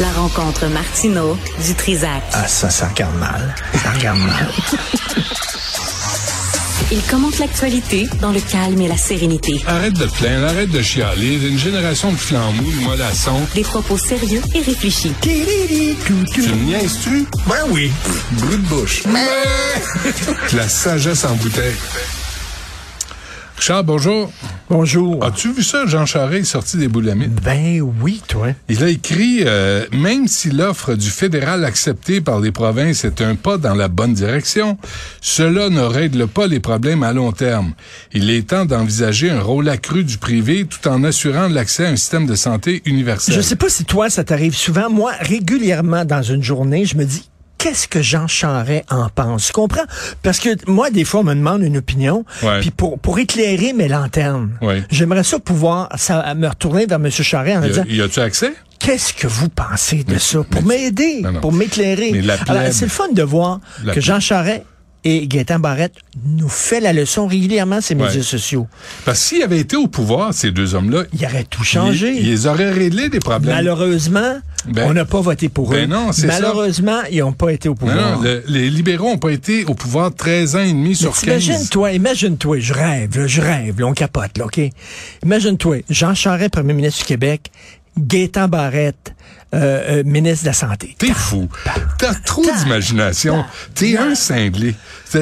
La rencontre Martino du Trizac. Ah, ça, ça regarde mal. Ça regarde mal. Il commente l'actualité dans le calme et la sérénité. Arrête de plaindre, arrête de chialer. Une génération de flambous, de mollassons. Des propos sérieux et réfléchis. Tu me niaises-tu? Ben oui. Brut de bouche. La sagesse en bouteille. Richard, bonjour. Bonjour. As-tu vu ça? Jean Charest est sorti des boulamites? Ben oui, toi. Il a écrit, euh, même si l'offre du fédéral acceptée par les provinces est un pas dans la bonne direction, cela ne règle pas les problèmes à long terme. Il est temps d'envisager un rôle accru du privé tout en assurant l'accès à un système de santé universel. Je sais pas si toi, ça t'arrive souvent. Moi, régulièrement, dans une journée, je me dis, qu'est-ce que Jean Charest en pense? Tu comprends? Parce que moi, des fois, on me demande une opinion, puis pour, pour éclairer mes lanternes, Ouais. j'aimerais ça pouvoir ça, me retourner vers M. Charest en Y, disant, y a-tu accès? Qu'est-ce que vous pensez de ça? Pour m'aider, pour m'éclairer. C'est le fun de voir que Jean Charest et Gaétan Barrette nous fait la leçon régulièrement Ouais. médias sociaux. Parce que s'ils avaient été au pouvoir, ces deux hommes-là, Il aurait tout changé. ils, ils auraient réglé des problèmes. Malheureusement, Ben- on n'a pas voté pour Ben eux. non, c'est ça. Malheureusement, ils n'ont pas été au pouvoir. non, le- les libéraux n'ont pas été au pouvoir 13 ans et demi Mais sur 15. T'imagines-toi, imagine-toi, je rêve, là, je rêve, là, on capote, là, OK? Imagine-toi, Jean Charest, premier ministre du Québec, Gaétan Barrette, euh, euh, ministre de la Santé. T'es fou. T'as trop d'imagination. T'es un cinglé.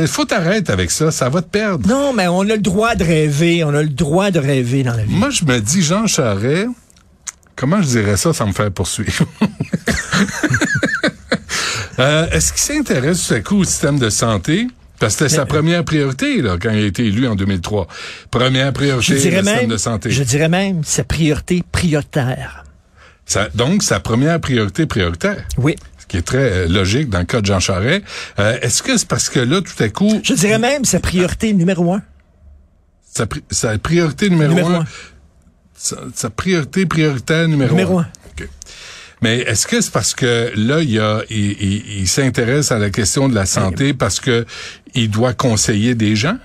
Faut t'arrêter avec ça. Ça va te perdre. Non, mais on a le droit de rêver, on a le droit de rêver dans la vie. Moi, je me dis, Jean Charest, comment je dirais ça sans me faire poursuivre? Euh, Est-ce qu'il s'intéresse tout à coup au système de santé? Parce que c'était sa première priorité, là, quand il a été élu en 2003. Première priorité, le système même, de santé. je dirais même, sa priorité prioritaire. Ça- donc, sa première priorité prioritaire. Oui. Ce qui est très euh, logique dans le cas de Jean Charest. Euh, Est-ce que c'est parce que là, tout à coup, Je dirais même sa priorité numéro un. sa, pri- sa priorité numéro, Numéro un, un. Sa, sa priorité prioritaire numéro, Numéro un. OK. Mais est-ce que c'est parce que là, il, y a, il, il- il s'intéresse à la question de la santé parce que il doit conseiller des gens?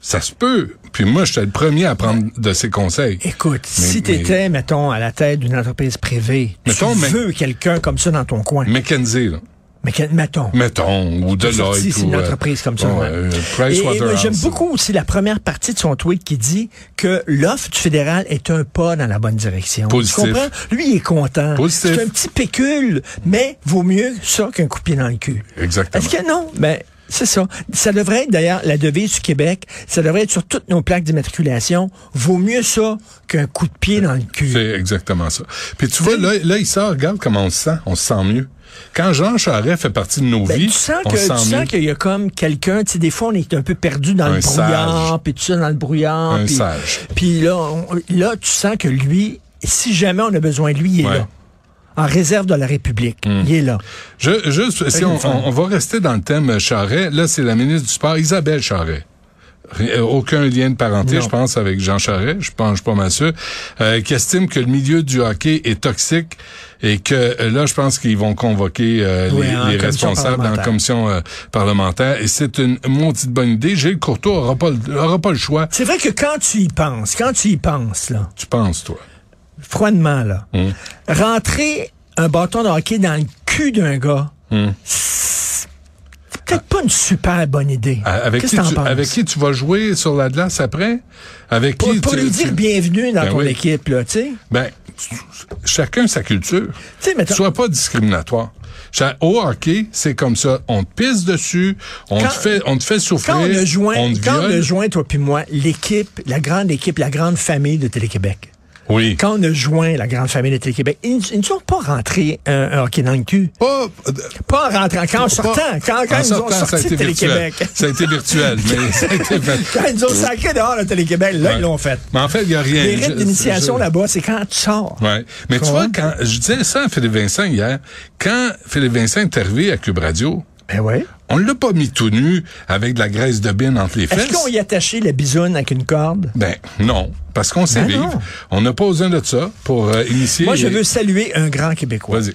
Ça se peut. Puis moi, j'étais le premier à prendre de ses conseils. Écoute, Mais- si tu étais, mettons, à la tête d'une entreprise privée, Mettons, tu mais- veux quelqu'un comme ça dans ton coin. McKenzie, là. Mais mettons. Mettons, ou Deloitte. sorti, c'est une euh, entreprise comme ça, bon, ouais. euh, Et, et j'aime beaucoup aussi la première partie de son tweet qui dit que l'offre du fédéral est un pas dans la bonne direction. Positif. Tu comprends? Lui, il est content. C'est un petit pécule, mais vaut mieux ça qu'un coup de pied dans le cul. Exactement. Est-ce que non? Ben, c'est ça. Ça devrait être d'ailleurs la devise du Québec. Ça devrait être sur toutes nos plaques d'immatriculation. Vaut mieux ça qu'un coup de pied dans le cul. C'est exactement ça. Puis tu vois, là, là, il sort, regarde comment on se sent. On se sent mieux. Quand Jean Charest fait partie de nos Ben, vies, tu sens on que se tu sent sens qu'il y a comme quelqu'un, tu sais, des fois on est un peu perdu dans Un le brouillard, puis tout ça dans le brouillard. Un puis- sage. Puis là, on- là, tu sens que lui, si jamais on a besoin de lui, il est Ouais. Là. En réserve de la République. Il est là. Je, juste, si on, fun. on- on va rester dans le thème Charret, là, c'est la ministre du Sport, Isabelle Charret. Euh, Aucun lien de parenté, Non. je pense, avec Jean Charret. Je pense, je suis pas mal sûr. Euh, qui estime que le milieu du hockey est toxique et que euh, là, je pense qu'ils vont convoquer euh, Oui, les, responsables dans la commission euh, parlementaire. Et c'est une maudite bonne idée. Gilles Courtois aura pas, le- aura pas le choix. C'est vrai que quand tu y penses, quand tu y penses, là, Tu penses, toi? Froidement, là, Hum. rentrer un bâton de hockey dans le cul d'un gars, Hum. c'est peut-être pas une super bonne idée. À- Avec Qu'est-ce qui, que t'en tu, penses? avec qui tu vas jouer sur la glace après? Avec Pour, qui pour tu, lui tu- dire bienvenue dans Ben ton oui. équipe, là, tu sais. Ben, chacun sa culture. Tu sais, mettons- Sois pas discriminatoire. Au hockey, c'est comme ça. On te pisse dessus, on Quand- te fait, on te fait souffrir, Quand on a joint, on te quand on a viole. joint, toi puis moi, l'équipe, la grande équipe, la grande famille de Télé-Québec. Oui. Quand on a joint la grande famille de Télé-Québec, ils ne nous ont pas rentré un, un hockey dans le cul. Pas, Pas en rentrant, quand en sortant, quand, quand en ils nous ont sortant, a sorti de. Télé-Québec. Ça a été virtuel, mais ça a été fait. Quand ils ont sacré dehors de Télé-Québec, là, Ouais. ils l'ont fait. Mais en fait, il n'y a rien. Les rites d'initiation je- là-bas, c'est quand tu sors. Ouais. Mais tu vois, quand je disais ça à Philippe Vincent hier, quand Philippe Vincent est arrivé à Cube Radio, Ben ouais. On l'a pas mis tout nu avec de la graisse de bine entre les fesses. Est-ce qu'on y attachait la bisoune avec une corde? Ben non, parce qu'on sait Ben vivre. non. On n'a pas besoin de ça pour euh, initier. Moi, je et- veux saluer un grand Québécois. Vas-y.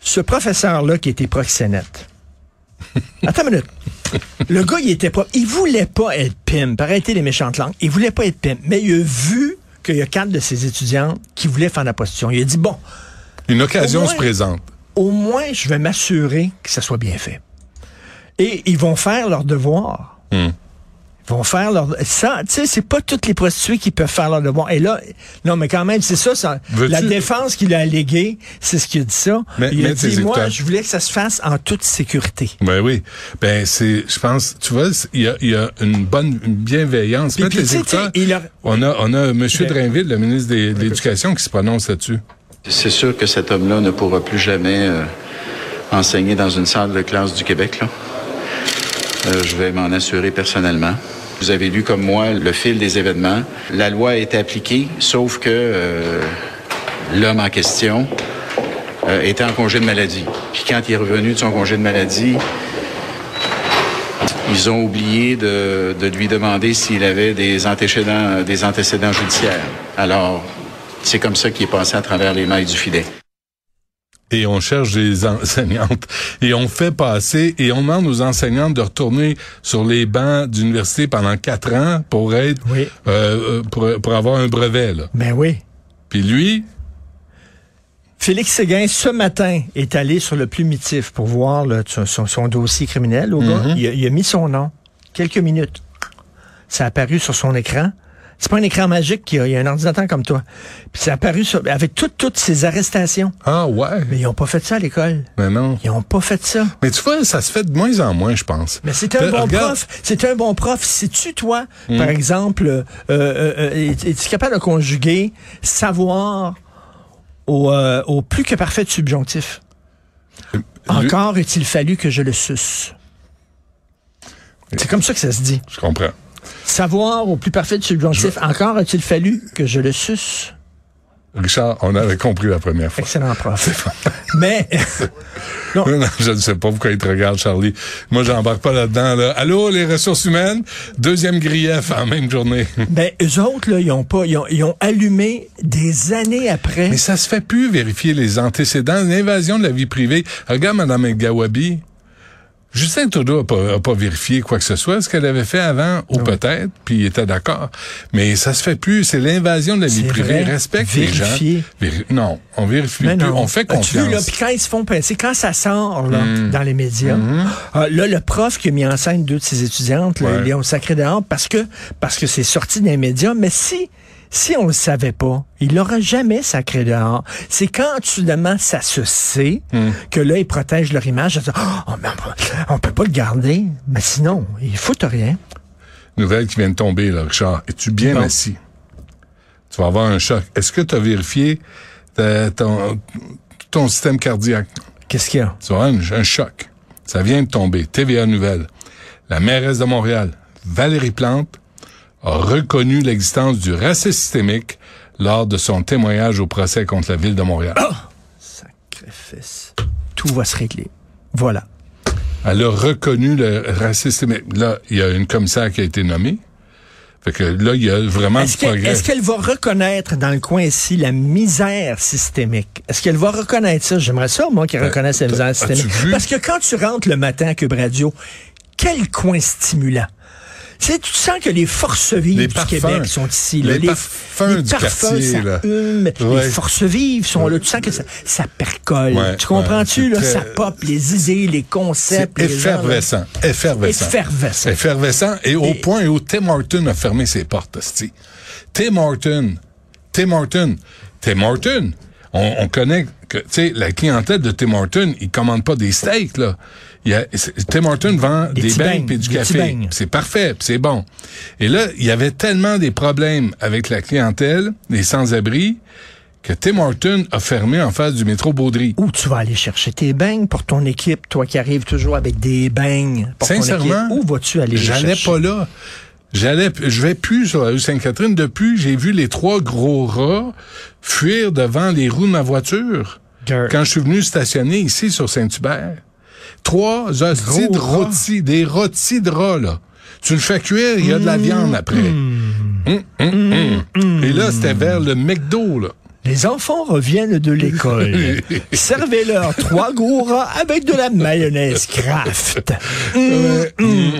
Ce professeur-là qui était proxénète. Attends une minute. Le gars, il était pas. Il voulait pas être pimp. Arrêtez les méchantes langues. Il voulait pas être pimp. Mais il a vu qu'il y a quatre de ses étudiantes qui voulaient faire la position. Il a dit bon, Une occasion moins- se présente. Au moins, je vais m'assurer que ça soit bien fait. Et ils vont faire leur devoir. Hmm. Ils vont faire leur ça, tu sais, c'est pas toutes les prostituées qui peuvent faire leur devoir. Et là, non, mais quand même, c'est ça, ça la défense qu'il a alléguée, c'est ce qu'il a dit ça. Mais- il a mais dit, moi, je voulais que ça se fasse en toute sécurité. Ben oui. Ben c'est, je pense, tu vois, il y a, il y a une bonne une bienveillance. Puis- puis, il a- On a, on a M. Ben- Drainville, le ministre de l'Éducation, qui se prononce là-dessus. C'est sûr que cet homme-là ne pourra plus jamais euh, enseigner dans une salle de classe du Québec. Là. Euh, je vais m'en assurer personnellement. Vous avez lu comme moi le fil des événements. La loi a été appliquée, sauf que euh, l'homme en question euh, était en congé de maladie. Puis quand il est revenu de son congé de maladie, ils ont oublié de, de lui demander s'il avait des antécédents, des antécédents judiciaires. Alors, c'est comme ça qu'il est passé à travers les mailles du filet. Et on cherche des enseignantes. Et on fait passer, et on demande aux enseignantes de retourner sur les bancs d'université pendant quatre ans pour être, Oui. euh, euh, pour, pour avoir un brevet, là. Ben oui. Puis lui, Félix Séguin, ce matin, est allé sur le plumitif pour voir là, son, son- dossier criminel. Au gars, il, a, il a mis son nom. Quelques minutes. Ça a apparu sur son écran. C'est pas un écran magique qu'il y a, il y a un ordinateur comme toi. Puis a apparu sur, avec toutes, toutes ces arrestations. ah ouais, Mais ils ont pas fait ça à l'école. mais non. Ils ont pas fait ça. Mais tu vois, ça se fait de moins en moins, je pense. Mais c'est un Euh, bon regarde. prof. C'est un bon prof. Sais-tu, toi, Hmm. par exemple, euh, euh, euh, es- es-tu capable de conjuguer savoir au, au plus que parfait subjonctif? Lui- Encore est-il fallu que je le suce. C'est comme ça que ça se dit. Je comprends. Savoir au plus parfait subjonctif. Encore a-t-il fallu que je le suce? Richard, on avait compris la première fois. Excellent prof. Mais, Non, je ne sais pas pourquoi il te regarde, Charlie. Moi, j'embarque pas là-dedans. Là. Allô, les ressources humaines? Deuxième grief en même journée. ben, eux autres, là, ils ont pas, ils ont, ils ont allumé des années après. Mais ça se fait plus vérifier les antécédents, l'invasion de la vie privée. Regarde Mme El Gawabi. Justin Trudeau a pas, a pas vérifié quoi que ce soit, ce qu'elle avait fait avant, ou peut-être, puis il était d'accord. Mais ça se fait plus. C'est l'invasion de la vie privée. Respecte Vérifier. les gens. Non, on vérifie Mais plus. non. On fait là, confiance. puis quand ils se font pincer, quand ça sort là, Mm. dans les médias, ah, là, le prof qui a mis en scène deux de ses étudiantes, là, Ouais. ils ont sacré dehors parce que parce que c'est sorti dans les médias. Mais si si on le savait pas, il l'aurait jamais sacré dehors. C'est quand soudainement ça se sait Mm. que là ils protègent leur image. Oh, on, peut, on peut pas le garder. Mais sinon, ils foutent rien. Nouvelle qui vient de tomber, là, Richard. Es-tu bien assis? Tu vas avoir un choc. Est-ce que tu as vérifié ta- ton, ton système cardiaque? Qu'est-ce qu'il y a? Tu vas avoir un, un choc. Ça vient de tomber. TVA Nouvelle. La mairesse de Montréal, Valérie Plante, a reconnu l'existence du racisme systémique lors de son témoignage au procès contre la ville de Montréal. Sacrifice. Tout va se régler. Voilà. Elle a reconnu le racisme systémique. Là, il y a une commissaire qui a été nommée. Fait que là, il y a vraiment Est-ce du qu'elle progrès. est-ce qu'elle va reconnaître dans le coin ici la misère systémique? Est-ce qu'elle va reconnaître ça? J'aimerais ça, moi, qu'elle Ben, reconnaisse la misère systémique. Parce que quand tu rentres le matin à Cube Radio, quel coin stimulant! Tu sais, tu sens que les forces vives Les du parfums. Québec sont ici. là. Les parfums du quartier, ça là. hume. Ouais. Les forces vives sont là. Tu sens que ça, ça percole. Ouais, tu comprends-tu? c'est ça très- pop, les idées, les concepts. les gens, effervescent. Effervescent. Effervescent. Effervescent. Et au Et- point où Tim Horton a fermé ses portes, esti. Tim Horton. Tim Horton. Tim Horton. On, on connaît que, tu sais, la clientèle de Tim Horton, ils commandent pas des steaks, là. Il y a, c'est- Tim Horton vend Des des, beignes puis du café. C'est parfait, c'est bon. Et là, il y avait tellement des problèmes avec la clientèle, les sans-abri, que Tim Horton a fermé en face du métro Baudry. Où tu vas aller chercher tes beignes pour ton équipe, toi qui arrives toujours avec des beignes pour ton Sincèrement, équipe? Où vas-tu aller les J'allais chercher? pas là. J'allais, je vais plus sur la rue Sainte-Catherine. Depuis, j'ai vu les trois gros rats fuir devant les roues de ma voiture. Quand je suis venu stationner ici sur Saint-Hubert. Trois hosties de rôtis, des rôtis de rats, là. Tu le fais cuire, il y a de la viande après. Hum, hum. Et là, c'était vers le McDo, là. Les enfants reviennent de l'école. Servez-leur trois gros rats avec de la mayonnaise Kraft.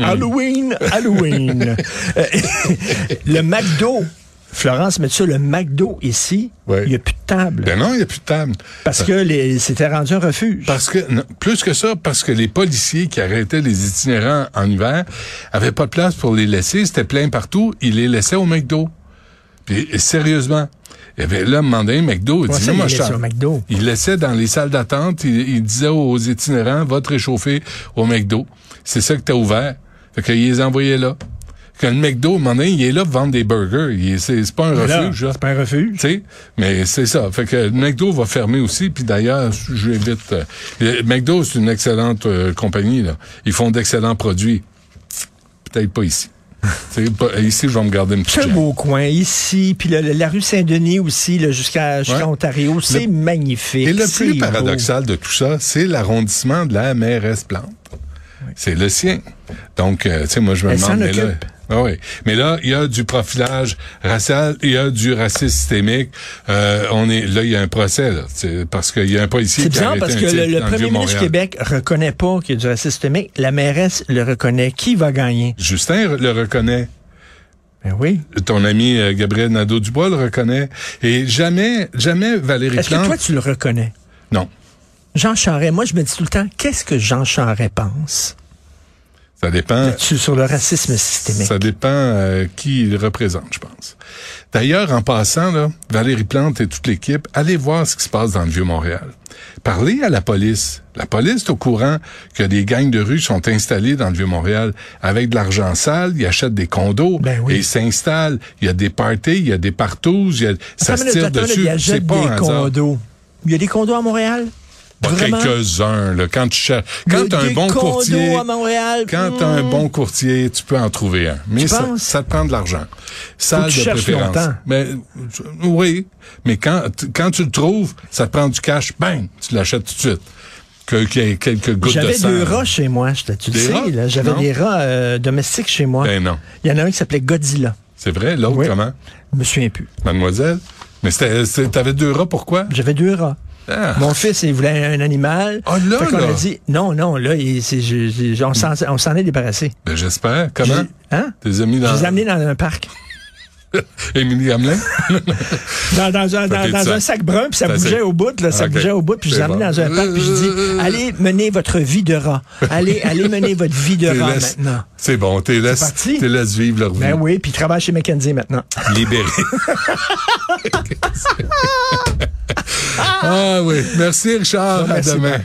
Halloween, Halloween. Euh, le McDo Florence, mais sais, le McDo ici, il n'y a plus de table. Ben non, il n'y a plus de table. parce que les- c'était rendu un refuge. Parce que, non, plus que ça, parce que les policiers qui arrêtaient les itinérants en hiver avaient pas de place pour les laisser, c'était plein partout, ils les laissaient au McDo. Puis, sérieusement, il y avait là, donné, McDo, il Ouais, dit, ça, non, moi, il je laissait t'en- au McDo? Il laissait dans les salles d'attente, il, il disait aux itinérants, va te réchauffer au McDo. C'est ça que t'as ouvert. Fait qu'ils les envoyaient là. Que le McDo, à un moment donné, il est là pour vendre des burgers. C'est c'est pas un Mais là, refuge. C'est pas un refuge. Tu sais, mais c'est ça. Fait que le McDo va fermer aussi. Puis d'ailleurs, je vais vite. euh, le McDo, c'est une excellente euh, compagnie. Là. Ils font d'excellents produits. Peut-être pas ici. Ici, je vais me garder une petite gêne. beau coin ici, puis le- la rue Saint-Denis aussi, jusqu'à Ouais. Ontario, c'est magnifique. Et le plus beau. paradoxal de tout ça, c'est l'arrondissement de la mairesse Plante. C'est le sien. Donc, euh, tu sais, moi, je me demande... ah oui. Mais là, il y a du profilage racial, il y a du racisme systémique. Euh, on est là, il y a un procès, là. Parce qu'il y a un policier C'est qui a bizarre parce un que le, premier ministre du. Québec reconnaît pas qu'il y a du racisme systémique. La mairesse le reconnaît. Qui va gagner? Justin le reconnaît. Ben oui. Ton ami euh, Gabriel Nadeau-Dubois le reconnaît. Et jamais, jamais Valérie Est-ce que toi, tu le reconnais? Non. Jean Charest, moi, je me dis tout le temps, qu'est-ce que Jean Charest pense? Ça dépend... sur le racisme systémique? Ça dépend euh, qui il représente, je pense. D'ailleurs, en passant, là, Valérie Plante et toute l'équipe, allez voir ce qui se passe dans le Vieux-Montréal. Parlez à la police. La police est au courant que des gangs de rue sont installés dans le Vieux-Montréal avec de l'argent sale, ils achètent des condos Ben oui. et ils s'installent. Il y a des parties, il y a des partouzes, il y a, ça se tire dessus. C'est pas des condos. Il y a des condos à Montréal? Pas quelques-uns, là. Quand tu cherches, quand t'as un bon courtier, à Montréal. quand t'as un Hmm. bon courtier, tu peux en trouver un. Mais ça, ça te prend de l'argent. Salle de préférence. longtemps. Mais, euh, oui. Mais quand, quand tu le trouves, ça te prend du cash, bang, tu l'achètes tout de suite. Que, qu'il y ait quelques gouttes de J'avais sang. deux rats chez moi, je tu le sais. J'avais des rats euh, domestiques chez moi. Ben non. Il y en a un qui s'appelait Godzilla. C'est vrai, l'autre, Oui. comment? Je me souviens plus. Mademoiselle? Mais t'avais deux rats, pourquoi? J'avais deux rats. Ah. Mon fils, il voulait un animal. Ah, là, Fait qu'on là. a dit, non, non, là, il- je- je- on s'en on est débarrassé. Ben, j'espère. Comment? J'ai- Hein? T'es Je les ai amenés dans un parc. Émilie Hamelin? Dans, dans un, dans, Petit dans sac. un sac brun, puis ça bougeait au bout, là, ça Ok. bougeait au bout, puis je les ai C'est amenés bon. dans un parc, puis je dis, allez mener votre vie de rat. Allez, allez mener votre vie de rat laisse- maintenant. C'est bon, t'es laisse, t'es laisse vivre leur vie. Ben oui, puis il travaille chez McKenzie maintenant. Libéré. Ah oui. Merci, Richard. Merci, à demain.